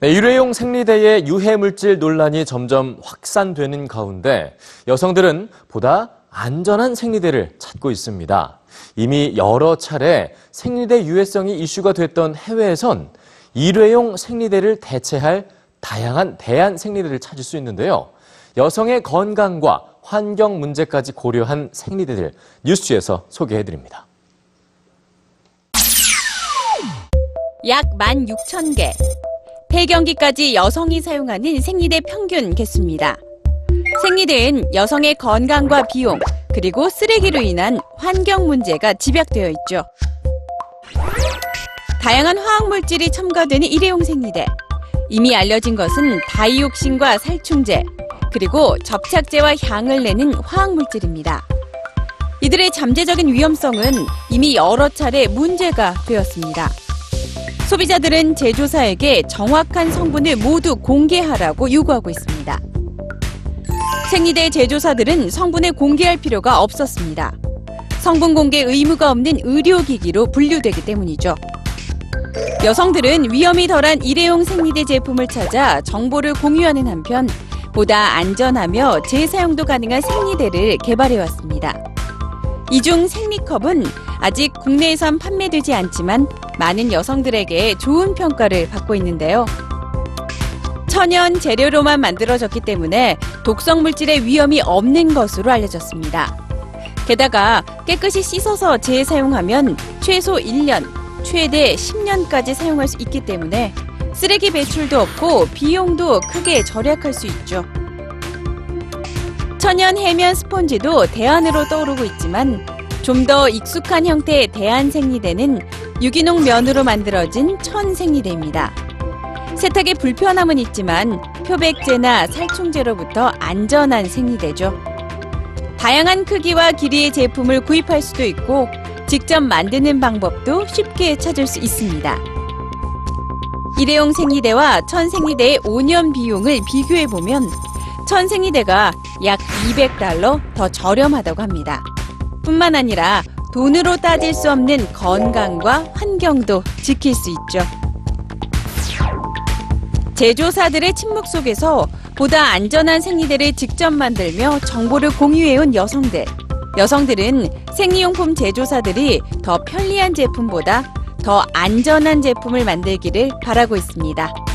네, 일회용 생리대의 유해 물질 논란이 점점 확산되는 가운데 여성들은 보다 안전한 생리대를 찾고 있습니다. 이미 여러 차례 생리대 유해성이 이슈가 됐던 해외에선 일회용 생리대를 대체할 다양한 대안 생리대를 찾을 수 있는데요. 여성의 건강과 환경 문제까지 고려한 생리대들 뉴스에서 소개해 드립니다. 약 16,000개. 폐경기까지 여성이 사용하는 생리대 평균 개수입니다. 생리대엔 여성의 건강과 비용, 그리고 쓰레기로 인한 환경 문제가 집약되어 있죠. 다양한 화학물질이 첨가되는 일회용 생리대. 이미 알려진 것은 다이옥신과 살충제, 그리고 접착제와 향을 내는 화학물질입니다. 이들의 잠재적인 위험성은 이미 여러 차례 문제가 되었습니다. 소비자들은 제조사에게 정확한 성분을 모두 공개하라고 요구하고 있습니다. 생리대 제조사들은 성분을 공개할 필요가 없었습니다. 성분 공개 의무가 없는 의료기기로 분류되기 때문이죠. 여성들은 위험이 덜한 일회용 생리대 제품을 찾아 정보를 공유하는 한편 보다 안전하며 재사용도 가능한 생리대를 개발해왔습니다. 이 중 생리컵은 아직 국내에선 판매되지 않지만 많은 여성들에게 좋은 평가를 받고 있는데요. 천연 재료로만 만들어졌기 때문에 독성 물질의 위험이 없는 것으로 알려졌습니다. 게다가 깨끗이 씻어서 재사용하면 최소 1년, 최대 10년까지 사용할 수 있기 때문에 쓰레기 배출도 없고 비용도 크게 절약할 수 있죠. 천연 해면 스펀지도 대안으로 떠오르고 있지만 좀 더 익숙한 형태의 대안 생리대는 유기농 면으로 만들어진 천 생리대입니다. 세탁에 불편함은 있지만 표백제나 살충제로부터 안전한 생리대죠. 다양한 크기와 길이의 제품을 구입할 수도 있고 직접 만드는 방법도 쉽게 찾을 수 있습니다. 일회용 생리대와 천 생리대의 5년 비용을 비교해 보면 천 생리대가 약 200달러 더 저렴하다고 합니다. 뿐만 아니라 돈으로 따질 수 없는 건강과 환경도 지킬 수 있죠. 제조사들의 침묵 속에서 보다 안전한 생리대를 직접 만들며 정보를 공유해온 여성들. 여성들은 생리용품 제조사들이 더 편리한 제품보다 더 안전한 제품을 만들기를 바라고 있습니다.